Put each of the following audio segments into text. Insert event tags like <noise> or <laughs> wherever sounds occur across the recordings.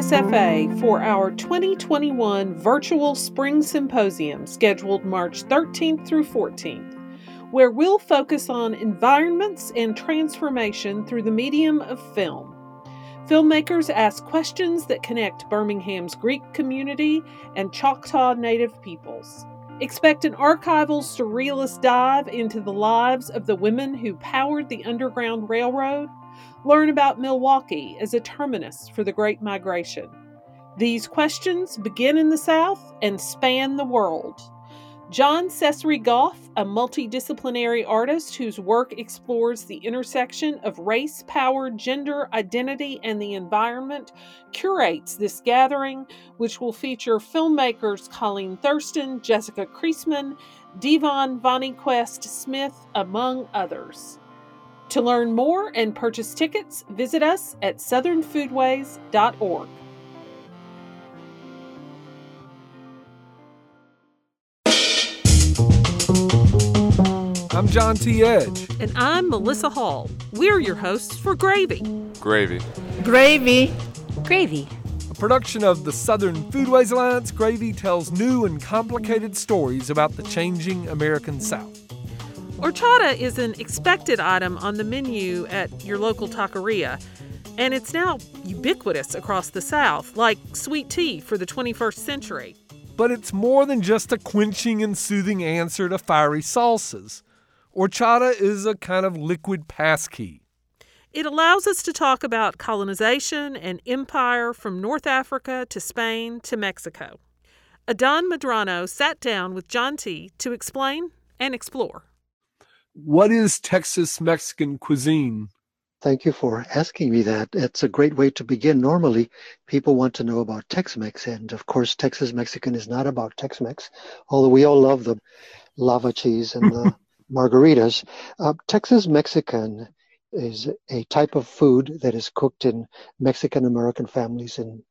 SFA for our 2021 virtual spring symposium scheduled March 13th through 14th, where we'll focus on environments and transformation through the medium of film. Filmmakers ask questions that connect Birmingham's Greek community and Choctaw Native peoples. Expect an archival surrealist dive into the lives of the women who powered the Underground Railroad. Learn about Milwaukee as a terminus for the Great Migration. These questions begin in the South and span the world. Jon-Sesrie Goff, a multidisciplinary artist whose work explores the intersection of race, power, gender, identity, and the environment, curates this gathering, which will feature filmmakers Colleen Thurston, Jessica Kriessman, Devon Vonnie-Quest Smith, among others. To learn more and purchase tickets, visit us at southernfoodways.org. I'm John T. Edge. And I'm Melissa Hall. We're your hosts for Gravy. Gravy. Gravy. Gravy. A production of the Southern Foodways Alliance, Gravy tells new and complicated stories about the changing American South. Horchata is an expected item on the menu at your local taqueria, and it's now ubiquitous across the South, like sweet tea for the 21st century. But it's more than just a quenching and soothing answer to fiery salsas. Horchata is a kind of liquid passkey. It allows us to talk about colonization and empire from North Africa to Spain to Mexico. Adan Medrano sat down with John T. to explain and explore. What is Texas Mexican cuisine? Thank you for asking me that. It's a great way to begin. Normally, people want to know about Tex Mex, and of course, Texas Mexican is not about Tex Mex, although we all love the lava cheese and the <laughs> margaritas. Uh, Texas Mexican is a type of food that is cooked in Mexican American families in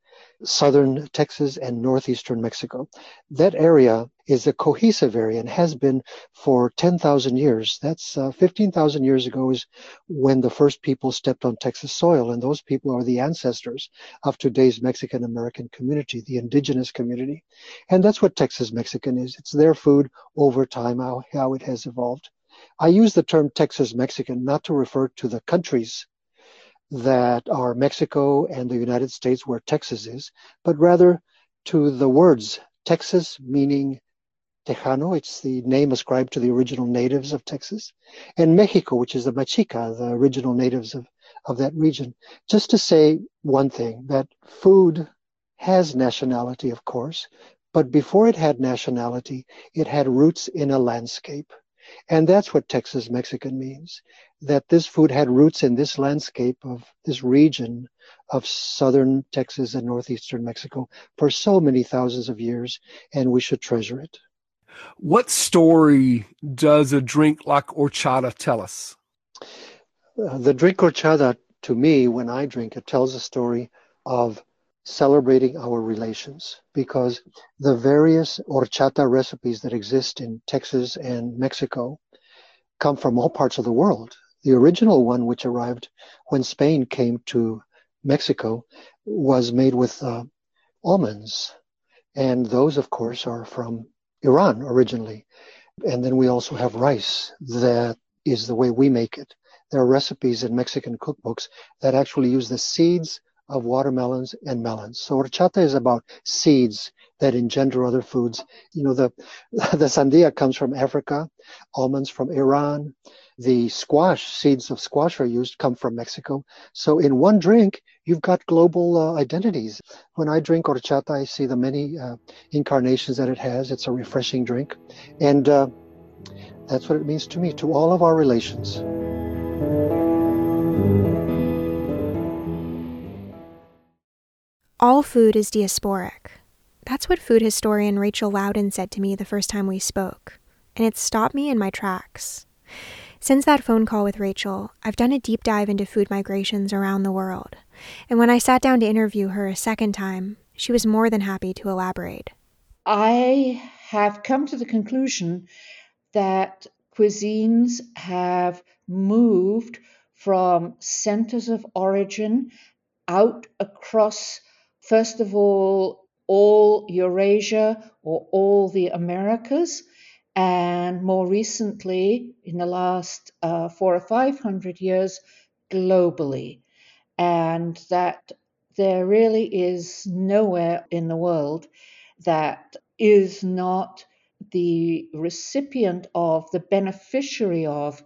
southern Texas and northeastern Mexico. That area is a cohesive area and has been for 10,000 years. That's uh, 15,000 years ago is when the first people stepped on Texas soil, and those people are the ancestors of today's Mexican American community, the indigenous community. And that's what Texas Mexican is. It's their food over time, how, how it has evolved. I use the term Texas Mexican not to refer to the countries that are Mexico and the United States, where Texas is, but rather to the words Texas, meaning Tejano, it's the name ascribed to the original natives of Texas, and Mexico, which is the Mexica, the original natives of, of that region. Just to say one thing that food has nationality, of course, but before it had nationality, it had roots in a landscape. And that's what Texas Mexican means that this food had roots in this landscape of this region of southern Texas and northeastern Mexico for so many thousands of years, and we should treasure it. What story does a drink like horchata tell us? Uh, the drink horchata, to me, when I drink it, tells a story of celebrating our relations because the various horchata recipes that exist in Texas and Mexico come from all parts of the world. The original one, which arrived when Spain came to Mexico, was made with uh, almonds. And those, of course, are from Iran originally. And then we also have rice that is the way we make it. There are recipes in Mexican cookbooks that actually use the seeds of watermelons and melons. So horchata is about seeds that engender other foods. You know, the, <laughs> the sandia comes from Africa, almonds from Iran. The squash, seeds of squash are used, come from Mexico. So in one drink, you've got global uh, identities. When I drink horchata, I see the many uh, incarnations that it has. It's a refreshing drink. And uh, that's what it means to me, to all of our relations. All food is diasporic. That's what food historian Rachel Laudan said to me the first time we spoke, and it stopped me in my tracks. Since that phone call with Rachel, I've done a deep dive into food migrations around the world, and when I sat down to interview her a second time, she was more than happy to elaborate. I have come to the conclusion that cuisines have moved from centers of origin out across First of all, all Eurasia or all the Americas, and more recently, in the last uh, four or five hundred years, globally. And that there really is nowhere in the world that is not the recipient of, the beneficiary of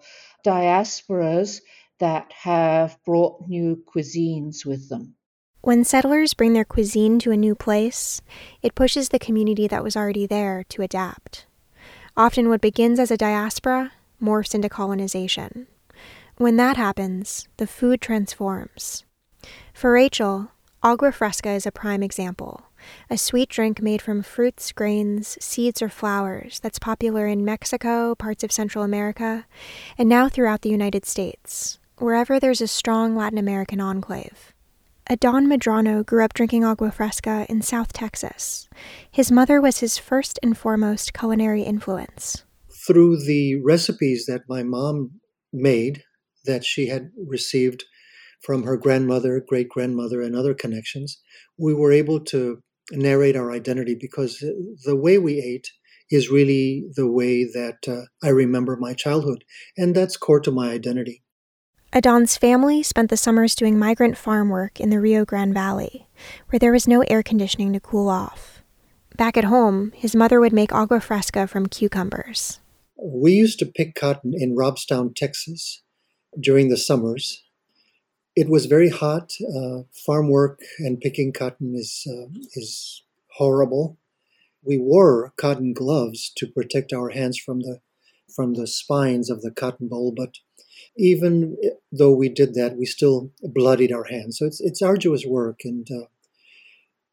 diasporas that have brought new cuisines with them. When settlers bring their cuisine to a new place, it pushes the community that was already there to adapt. Often, what begins as a diaspora morphs into colonization. When that happens, the food transforms. For Rachel, agua fresca is a prime example a sweet drink made from fruits, grains, seeds, or flowers that's popular in Mexico, parts of Central America, and now throughout the United States, wherever there's a strong Latin American enclave. Adan Medrano grew up drinking agua fresca in South Texas. His mother was his first and foremost culinary influence. Through the recipes that my mom made, that she had received from her grandmother, great grandmother, and other connections, we were able to narrate our identity because the way we ate is really the way that uh, I remember my childhood, and that's core to my identity. Adan's family spent the summers doing migrant farm work in the Rio Grande Valley, where there was no air conditioning to cool off. Back at home, his mother would make agua fresca from cucumbers. We used to pick cotton in Robstown, Texas during the summers. It was very hot. Uh, farm work and picking cotton is, uh, is horrible. We wore cotton gloves to protect our hands from the, from the spines of the cotton boll, but even though we did that, we still bloodied our hands. So it's it's arduous work. And uh,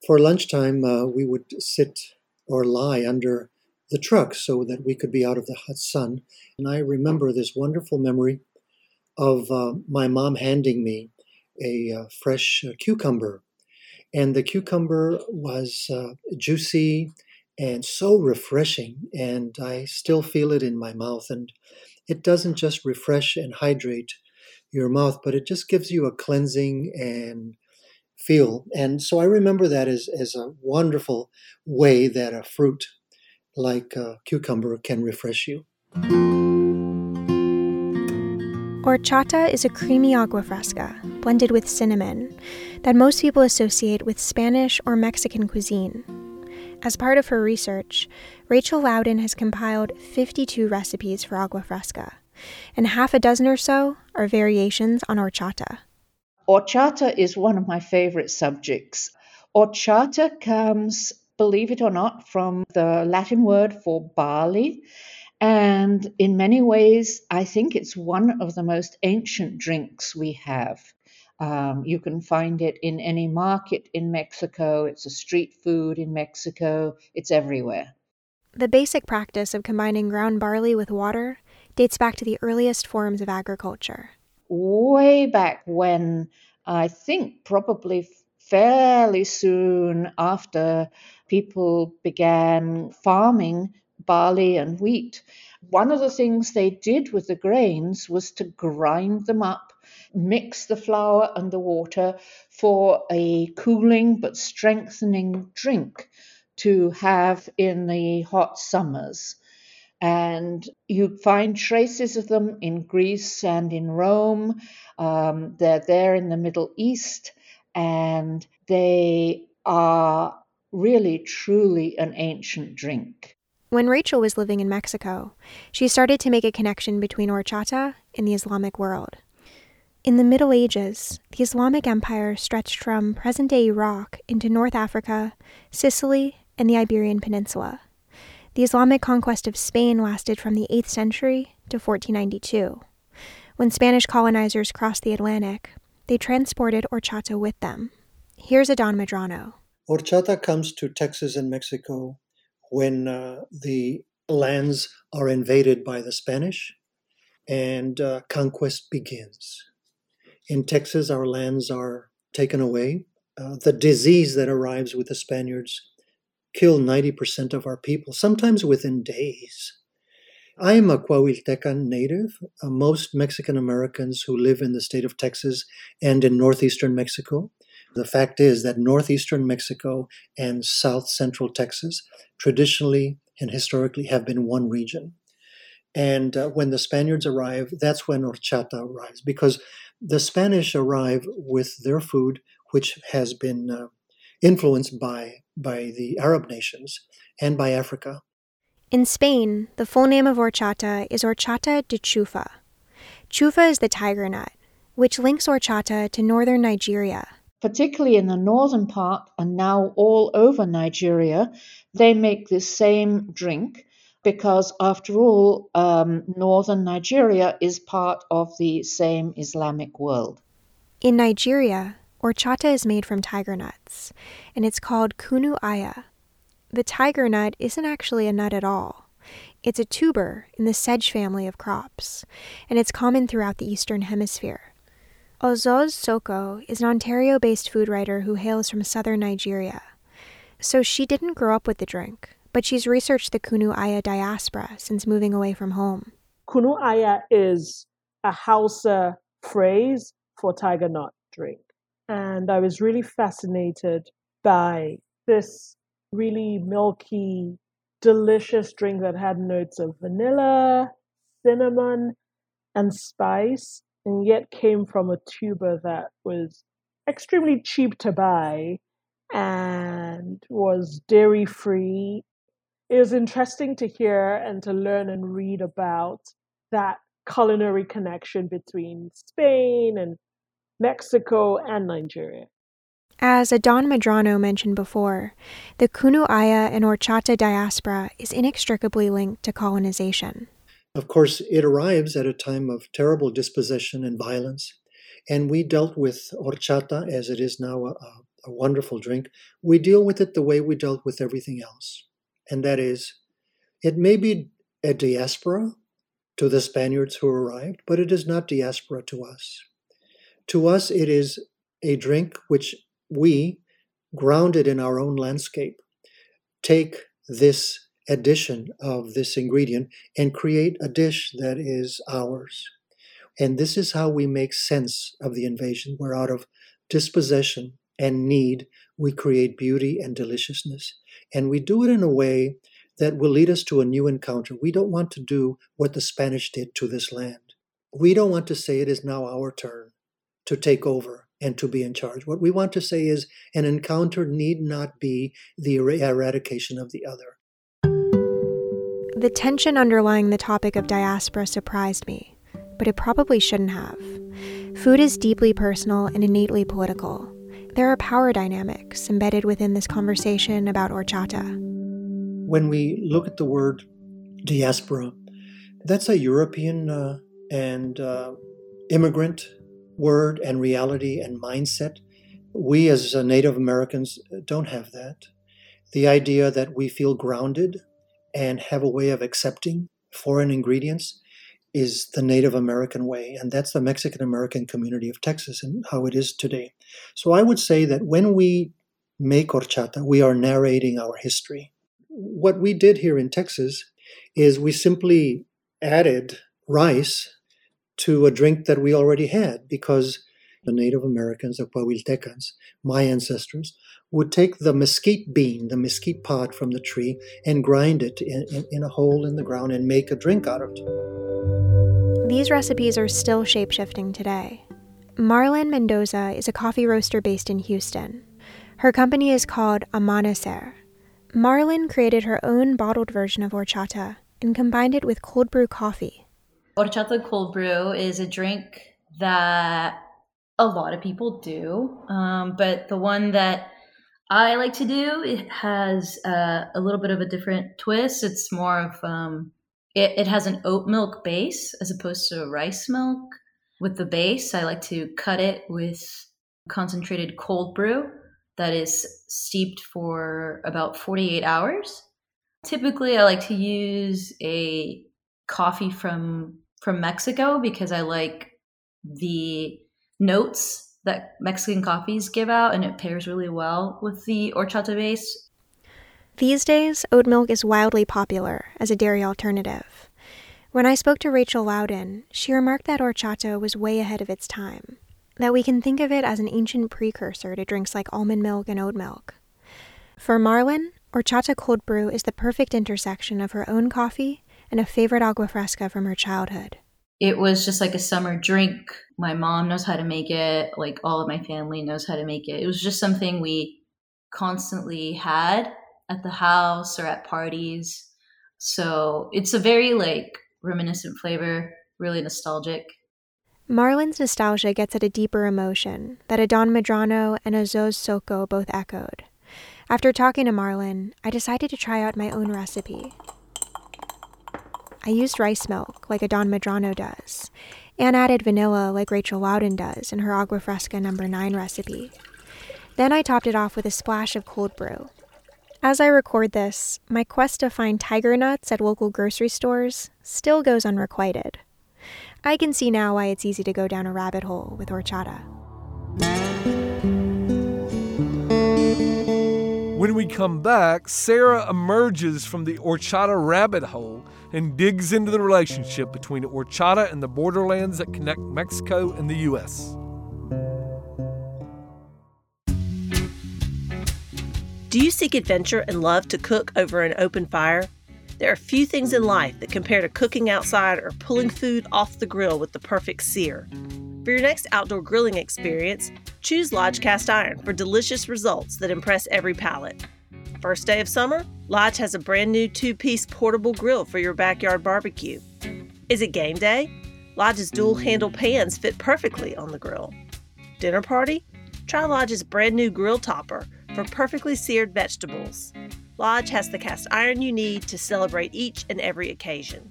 for lunchtime, uh, we would sit or lie under the truck so that we could be out of the hot sun. And I remember this wonderful memory of uh, my mom handing me a uh, fresh uh, cucumber, and the cucumber was uh, juicy and so refreshing, and I still feel it in my mouth. And it doesn't just refresh and hydrate your mouth, but it just gives you a cleansing and feel. And so I remember that as, as a wonderful way that a fruit like a cucumber can refresh you. Horchata is a creamy agua fresca blended with cinnamon that most people associate with Spanish or Mexican cuisine. As part of her research, Rachel Laudan has compiled 52 recipes for agua fresca, and half a dozen or so are variations on horchata. Horchata is one of my favorite subjects. Horchata comes, believe it or not, from the Latin word for barley. And in many ways, I think it's one of the most ancient drinks we have. Um, you can find it in any market in Mexico. It's a street food in Mexico. It's everywhere. The basic practice of combining ground barley with water dates back to the earliest forms of agriculture. Way back when, I think probably fairly soon after people began farming barley and wheat, one of the things they did with the grains was to grind them up mix the flour and the water for a cooling but strengthening drink to have in the hot summers. And you find traces of them in Greece and in Rome. Um, they're there in the Middle East, and they are really, truly an ancient drink. When Rachel was living in Mexico, she started to make a connection between horchata and the Islamic world. In the Middle Ages, the Islamic Empire stretched from present day Iraq into North Africa, Sicily, and the Iberian Peninsula. The Islamic conquest of Spain lasted from the 8th century to 1492. When Spanish colonizers crossed the Atlantic, they transported horchata with them. Here's Adan Medrano. Horchata comes to Texas and Mexico when uh, the lands are invaded by the Spanish and uh, conquest begins. In Texas, our lands are taken away. Uh, the disease that arrives with the Spaniards kill 90% of our people, sometimes within days. I am a Coahuiltecan native. Uh, most Mexican Americans who live in the state of Texas and in northeastern Mexico The fact is that northeastern Mexico and south central Texas traditionally and historically have been one region. And uh, when the Spaniards arrive, that's when horchata arrives because the Spanish arrive with their food, which has been uh, influenced by, by the Arab nations and by Africa. In Spain, the full name of horchata is horchata de chufa. Chufa is the tiger nut, which links horchata to northern Nigeria. Particularly in the northern part and now all over Nigeria, they make this same drink because, after all, um, northern Nigeria is part of the same Islamic world. In Nigeria, horchata is made from tiger nuts, and it's called kunu aya. The tiger nut isn't actually a nut at all. It's a tuber in the sedge family of crops, and it's common throughout the Eastern Hemisphere. Ozoz Sokoh is an Ontario based food writer who hails from southern Nigeria. So she didn't grow up with the drink, but she's researched the Kunu Aya diaspora since moving away from home. Kunu Aya is a Hausa phrase for tiger nut drink. And I was really fascinated by this really milky, delicious drink that had notes of vanilla, cinnamon, and spice, and yet came from a tuber that was extremely cheap to buy and was dairy free it was interesting to hear and to learn and read about that culinary connection between Spain and Mexico and Nigeria. As Adan Medrano mentioned before, the Kunu Aya and horchata diaspora is inextricably linked to colonization. Of course, it arrives at a time of terrible dispossession and violence, and we dealt with horchata, as it is now a, a wonderful drink. We deal with it the way we dealt with everything else and that is, it may be a diaspora to the Spaniards who arrived, but it is not diaspora to us. To us, it is a drink which we, grounded in our own landscape, take this addition of this ingredient and create a dish that is ours. And this is how we make sense of the invasion, We're out of dispossession and need, we create beauty and deliciousness. And we do it in a way that will lead us to a new encounter. We don't want to do what the Spanish did to this land. We don't want to say it is now our turn to take over and to be in charge. What we want to say is an encounter need not be the er-, eradication of the other. The tension underlying the topic of diaspora surprised me, but it probably shouldn't have. Food is deeply personal and innately political. There are power dynamics embedded within this conversation about horchata. When we look at the word diaspora, that's a European uh, and uh, immigrant word and reality and mindset. We as uh, Native Americans don't have that. The idea that we feel grounded and have a way of accepting foreign ingredients is the Native American way, and that's the Mexican American community of Texas and how it is today. So I would say that when we make horchata, we are narrating our history. What we did here in Texas is we simply added rice to a drink that we already had because the Native Americans, the Coahuiltecans, my ancestors, would take the mesquite bean, the mesquite pod from the tree, and grind it in, in, in a hole in the ground and make a drink out of it. These recipes are still shapeshifting today. Marlon Mendoza is a coffee roaster based in Houston. Her company is called Amanecer. Marlon created her own bottled version of horchata and combined it with cold brew coffee. Horchata cold brew is a drink that a lot of people do, um, but the one that I like to do it has uh, a little bit of a different twist. It's more of um, it, it has an oat milk base as opposed to rice milk. With the base, I like to cut it with concentrated cold brew that is steeped for about 48 hours. Typically, I like to use a coffee from from Mexico because I like the notes that Mexican coffees give out, and it pairs really well with the horchata base. These days, oat milk is wildly popular as a dairy alternative. When I spoke to Rachel Laudan, she remarked that horchata was way ahead of its time. that we can think of it as an ancient precursor to drinks like almond milk and oat milk. For Marlin, horchata cold brew is the perfect intersection of her own coffee and a favorite agua fresca from her childhood. It was just like a summer drink. My mom knows how to make it, like all of my family knows how to make it. It was just something we constantly had at the house or at parties. So it's a very like reminiscent flavor, really nostalgic. Marlin's nostalgia gets at a deeper emotion that Adan Medrano and Ozoz Sokoh both echoed. After talking to Marlin, I decided to try out my own recipe. I used rice milk like Adan Medrano does, and added vanilla like Rachel Laudan does in her Agua Fresca number 9 recipe. Then I topped it off with a splash of cold brew. As I record this, my quest to find tiger nuts at local grocery stores still goes unrequited. I can see now why it's easy to go down a rabbit hole with horchata. When we come back, Sarah emerges from the horchata rabbit hole and digs into the relationship between horchata and the borderlands that connect Mexico and the U.S. Do you seek adventure and love to cook over an open fire? There are few things in life that compare to cooking outside or pulling food off the grill with the perfect sear. For your next outdoor grilling experience, choose Lodge Cast Iron for delicious results that impress every palate. First day of summer, Lodge has a brand new two piece portable grill for your backyard barbecue. Is it game day? Lodge's dual handle pans fit perfectly on the grill. Dinner party? Try Lodge's brand new grill topper for perfectly seared vegetables. Lodge has the cast iron you need to celebrate each and every occasion.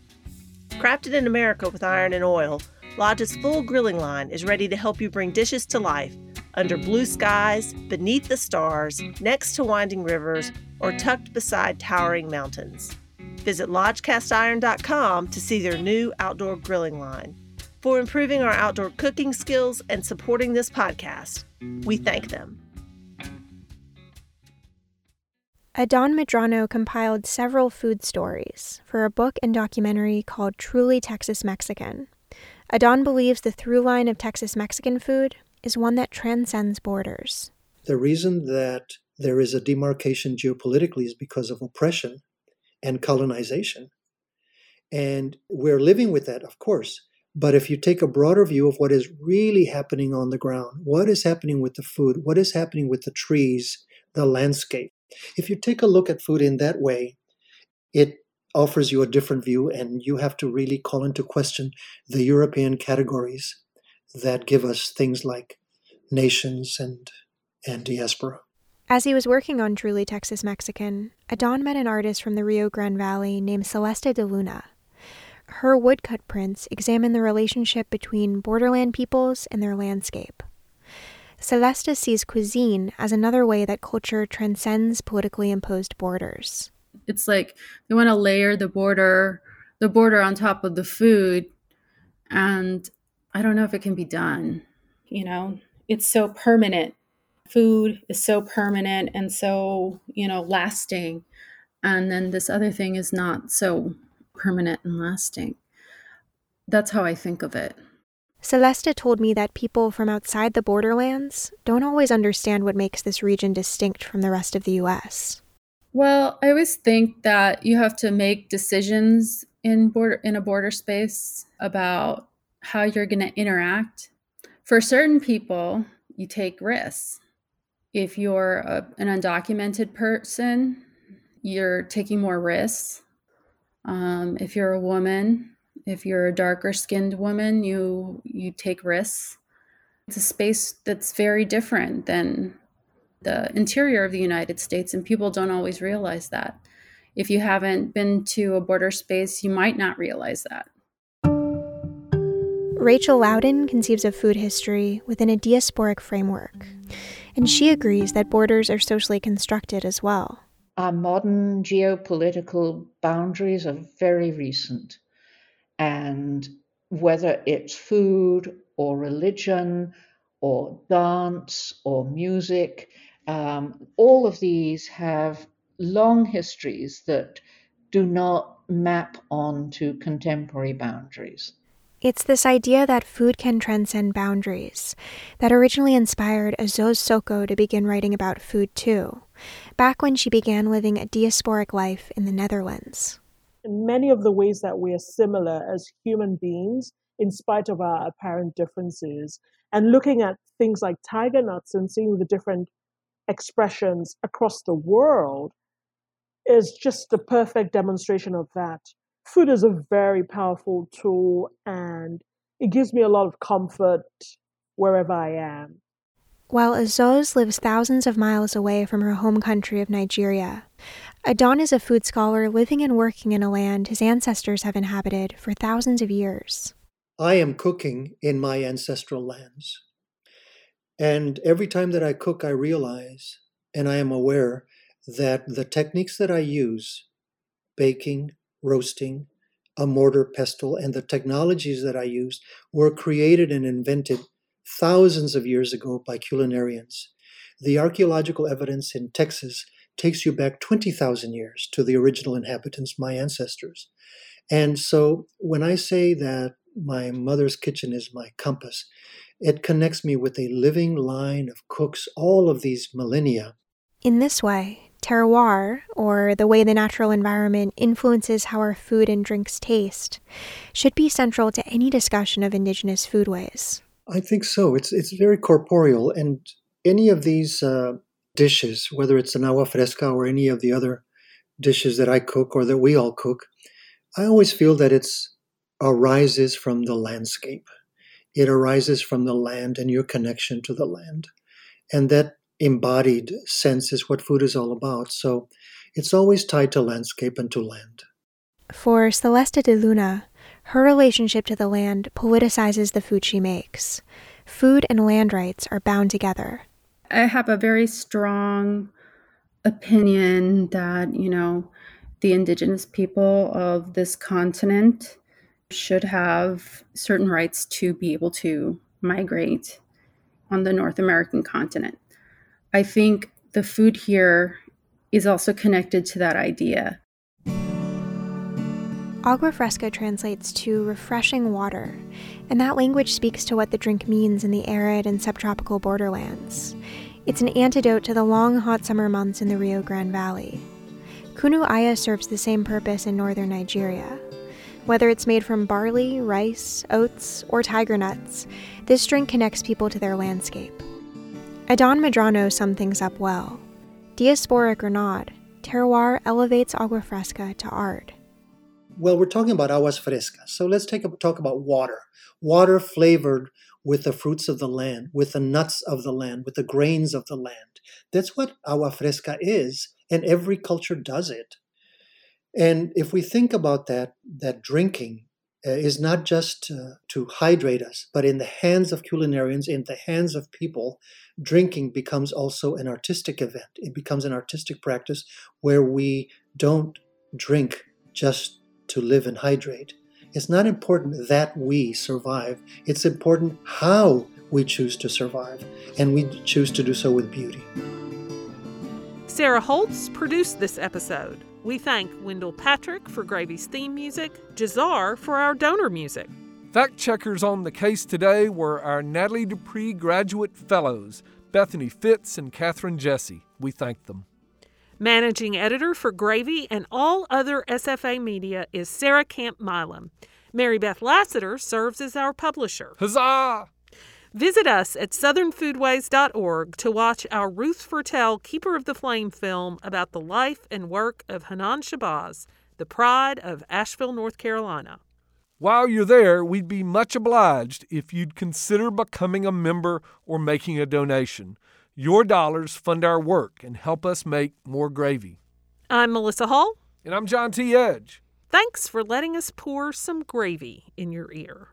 Crafted in America with iron and oil, Lodge's full grilling line is ready to help you bring dishes to life under blue skies, beneath the stars, next to winding rivers, or tucked beside towering mountains. Visit lodgecastiron.com to see their new outdoor grilling line. For improving our outdoor cooking skills and supporting this podcast, we thank them. Adan Medrano compiled several food stories for a book and documentary called Truly Texas Mexican. Adan believes the through line of Texas Mexican food is one that transcends borders. The reason that there is a demarcation geopolitically is because of oppression and colonization. And we're living with that, of course. But if you take a broader view of what is really happening on the ground, what is happening with the food, what is happening with the trees, the landscape, if you take a look at food in that way, it offers you a different view, and you have to really call into question the European categories that give us things like nations and, and diaspora. As he was working on Truly Texas Mexican, Adan met an artist from the Rio Grande Valley named Celeste de Luna. Her woodcut prints examine the relationship between borderland peoples and their landscape. Celeste sees cuisine as another way that culture transcends politically imposed borders. It's like they want to layer the border, the border on top of the food, and I don't know if it can be done. You know, it's so permanent. Food is so permanent and so, you know, lasting. And then this other thing is not so permanent and lasting. That's how I think of it. Celeste told me that people from outside the borderlands don't always understand what makes this region distinct from the rest of the US. Well, I always think that you have to make decisions in border in a border space about how you're going to interact. For certain people, you take risks. If you're a, an undocumented person, you're taking more risks. Um, if you're a woman, if you're a darker skinned woman, you you take risks. It's a space that's very different than the interior of the United States, and people don't always realize that. If you haven't been to a border space, you might not realize that. Rachel Laudan conceives of food history within a diasporic framework, and she agrees that borders are socially constructed as well. Our modern geopolitical boundaries are very recent. And whether it's food or religion or dance or music, um, all of these have long histories that do not map onto contemporary boundaries. It's this idea that food can transcend boundaries that originally inspired Ozoz Sokoh to begin writing about food too, back when she began living a diasporic life in the Netherlands. Many of the ways that we are similar as human beings, in spite of our apparent differences, and looking at things like tiger nuts and seeing the different expressions across the world is just the perfect demonstration of that food is a very powerful tool and it gives me a lot of comfort wherever I am. While Ozoz lives thousands of miles away from her home country of Nigeria, Adan is a food scholar living and working in a land his ancestors have inhabited for thousands of years. I am cooking in my ancestral lands. And every time that I cook, I realize and I am aware that the techniques that I use, baking, roasting, a mortar pestle, and the technologies that I used were created and invented thousands of years ago by culinarians. The archaeological evidence in Texas takes you back 20,000 years to the original inhabitants, my ancestors. And so when I say that my mother's kitchen is my compass, it connects me with a living line of cooks all of these millennia. In this way, terroir, or the way the natural environment influences how our food and drinks taste, should be central to any discussion of indigenous foodways. I think so. It's it's very corporeal, and any of these uh, dishes, whether it's an agua fresca or any of the other dishes that I cook or that we all cook, I always feel that it's arises from the landscape. It arises from the land and your connection to the land, and that embodied sense is what food is all about. So it's always tied to landscape and to land. For Celeste de Luna, her relationship to the land politicizes the food she makes. Food and land rights are bound together. I have a very strong opinion that, you know, the indigenous people of this continent should have certain rights to be able to migrate on the North American continent. I think the food here is also connected to that idea. Agua fresca translates to refreshing water, and that language speaks to what the drink means in the arid and subtropical borderlands. It's an antidote to the long hot summer months in the Rio Grande Valley. Kunu Aya serves the same purpose in northern Nigeria. Whether it's made from barley, rice, oats, or tiger nuts, this drink connects people to their landscape. Adan Medrano sums things up well. Diasporic or not, terroir elevates agua fresca to art. Well, we're talking about aguas frescas, so let's take a, talk about water. Water flavored with the fruits of the land, with the nuts of the land, with the grains of the land. That's what agua fresca is, and every culture does it. And if we think about that, that drinking uh, is not just uh, to hydrate us, but in the hands of culinarians, in the hands of people, drinking becomes also an artistic event. It becomes an artistic practice where we don't drink just to live and hydrate. It's not important that we survive, it's important how we choose to survive, and we choose to do so with beauty. Sarah Holtz produced this episode. We thank Wendell Patrick for Gravy's theme music, Jazar for our donor music. Fact checkers on the case today were our Nathalie Dupree graduate fellows, Bethany Fitz and Catherine Jesse. We thank them. Managing editor for Gravy and all other SFA media is Sarah Camp Milam. Mary Beth Lassiter serves as our publisher. Huzzah! Visit us at southernfoodways.org to watch our Ruth Fertel Keeper of the Flame film about the life and work of Hanan Shabazz, the pride of Asheville, North Carolina. While you're there, we'd be much obliged if you'd consider becoming a member or making a donation. Your dollars fund our work and help us make more gravy. I'm Melissa Hall. And I'm John T. Edge. Thanks for letting us pour some gravy in your ear.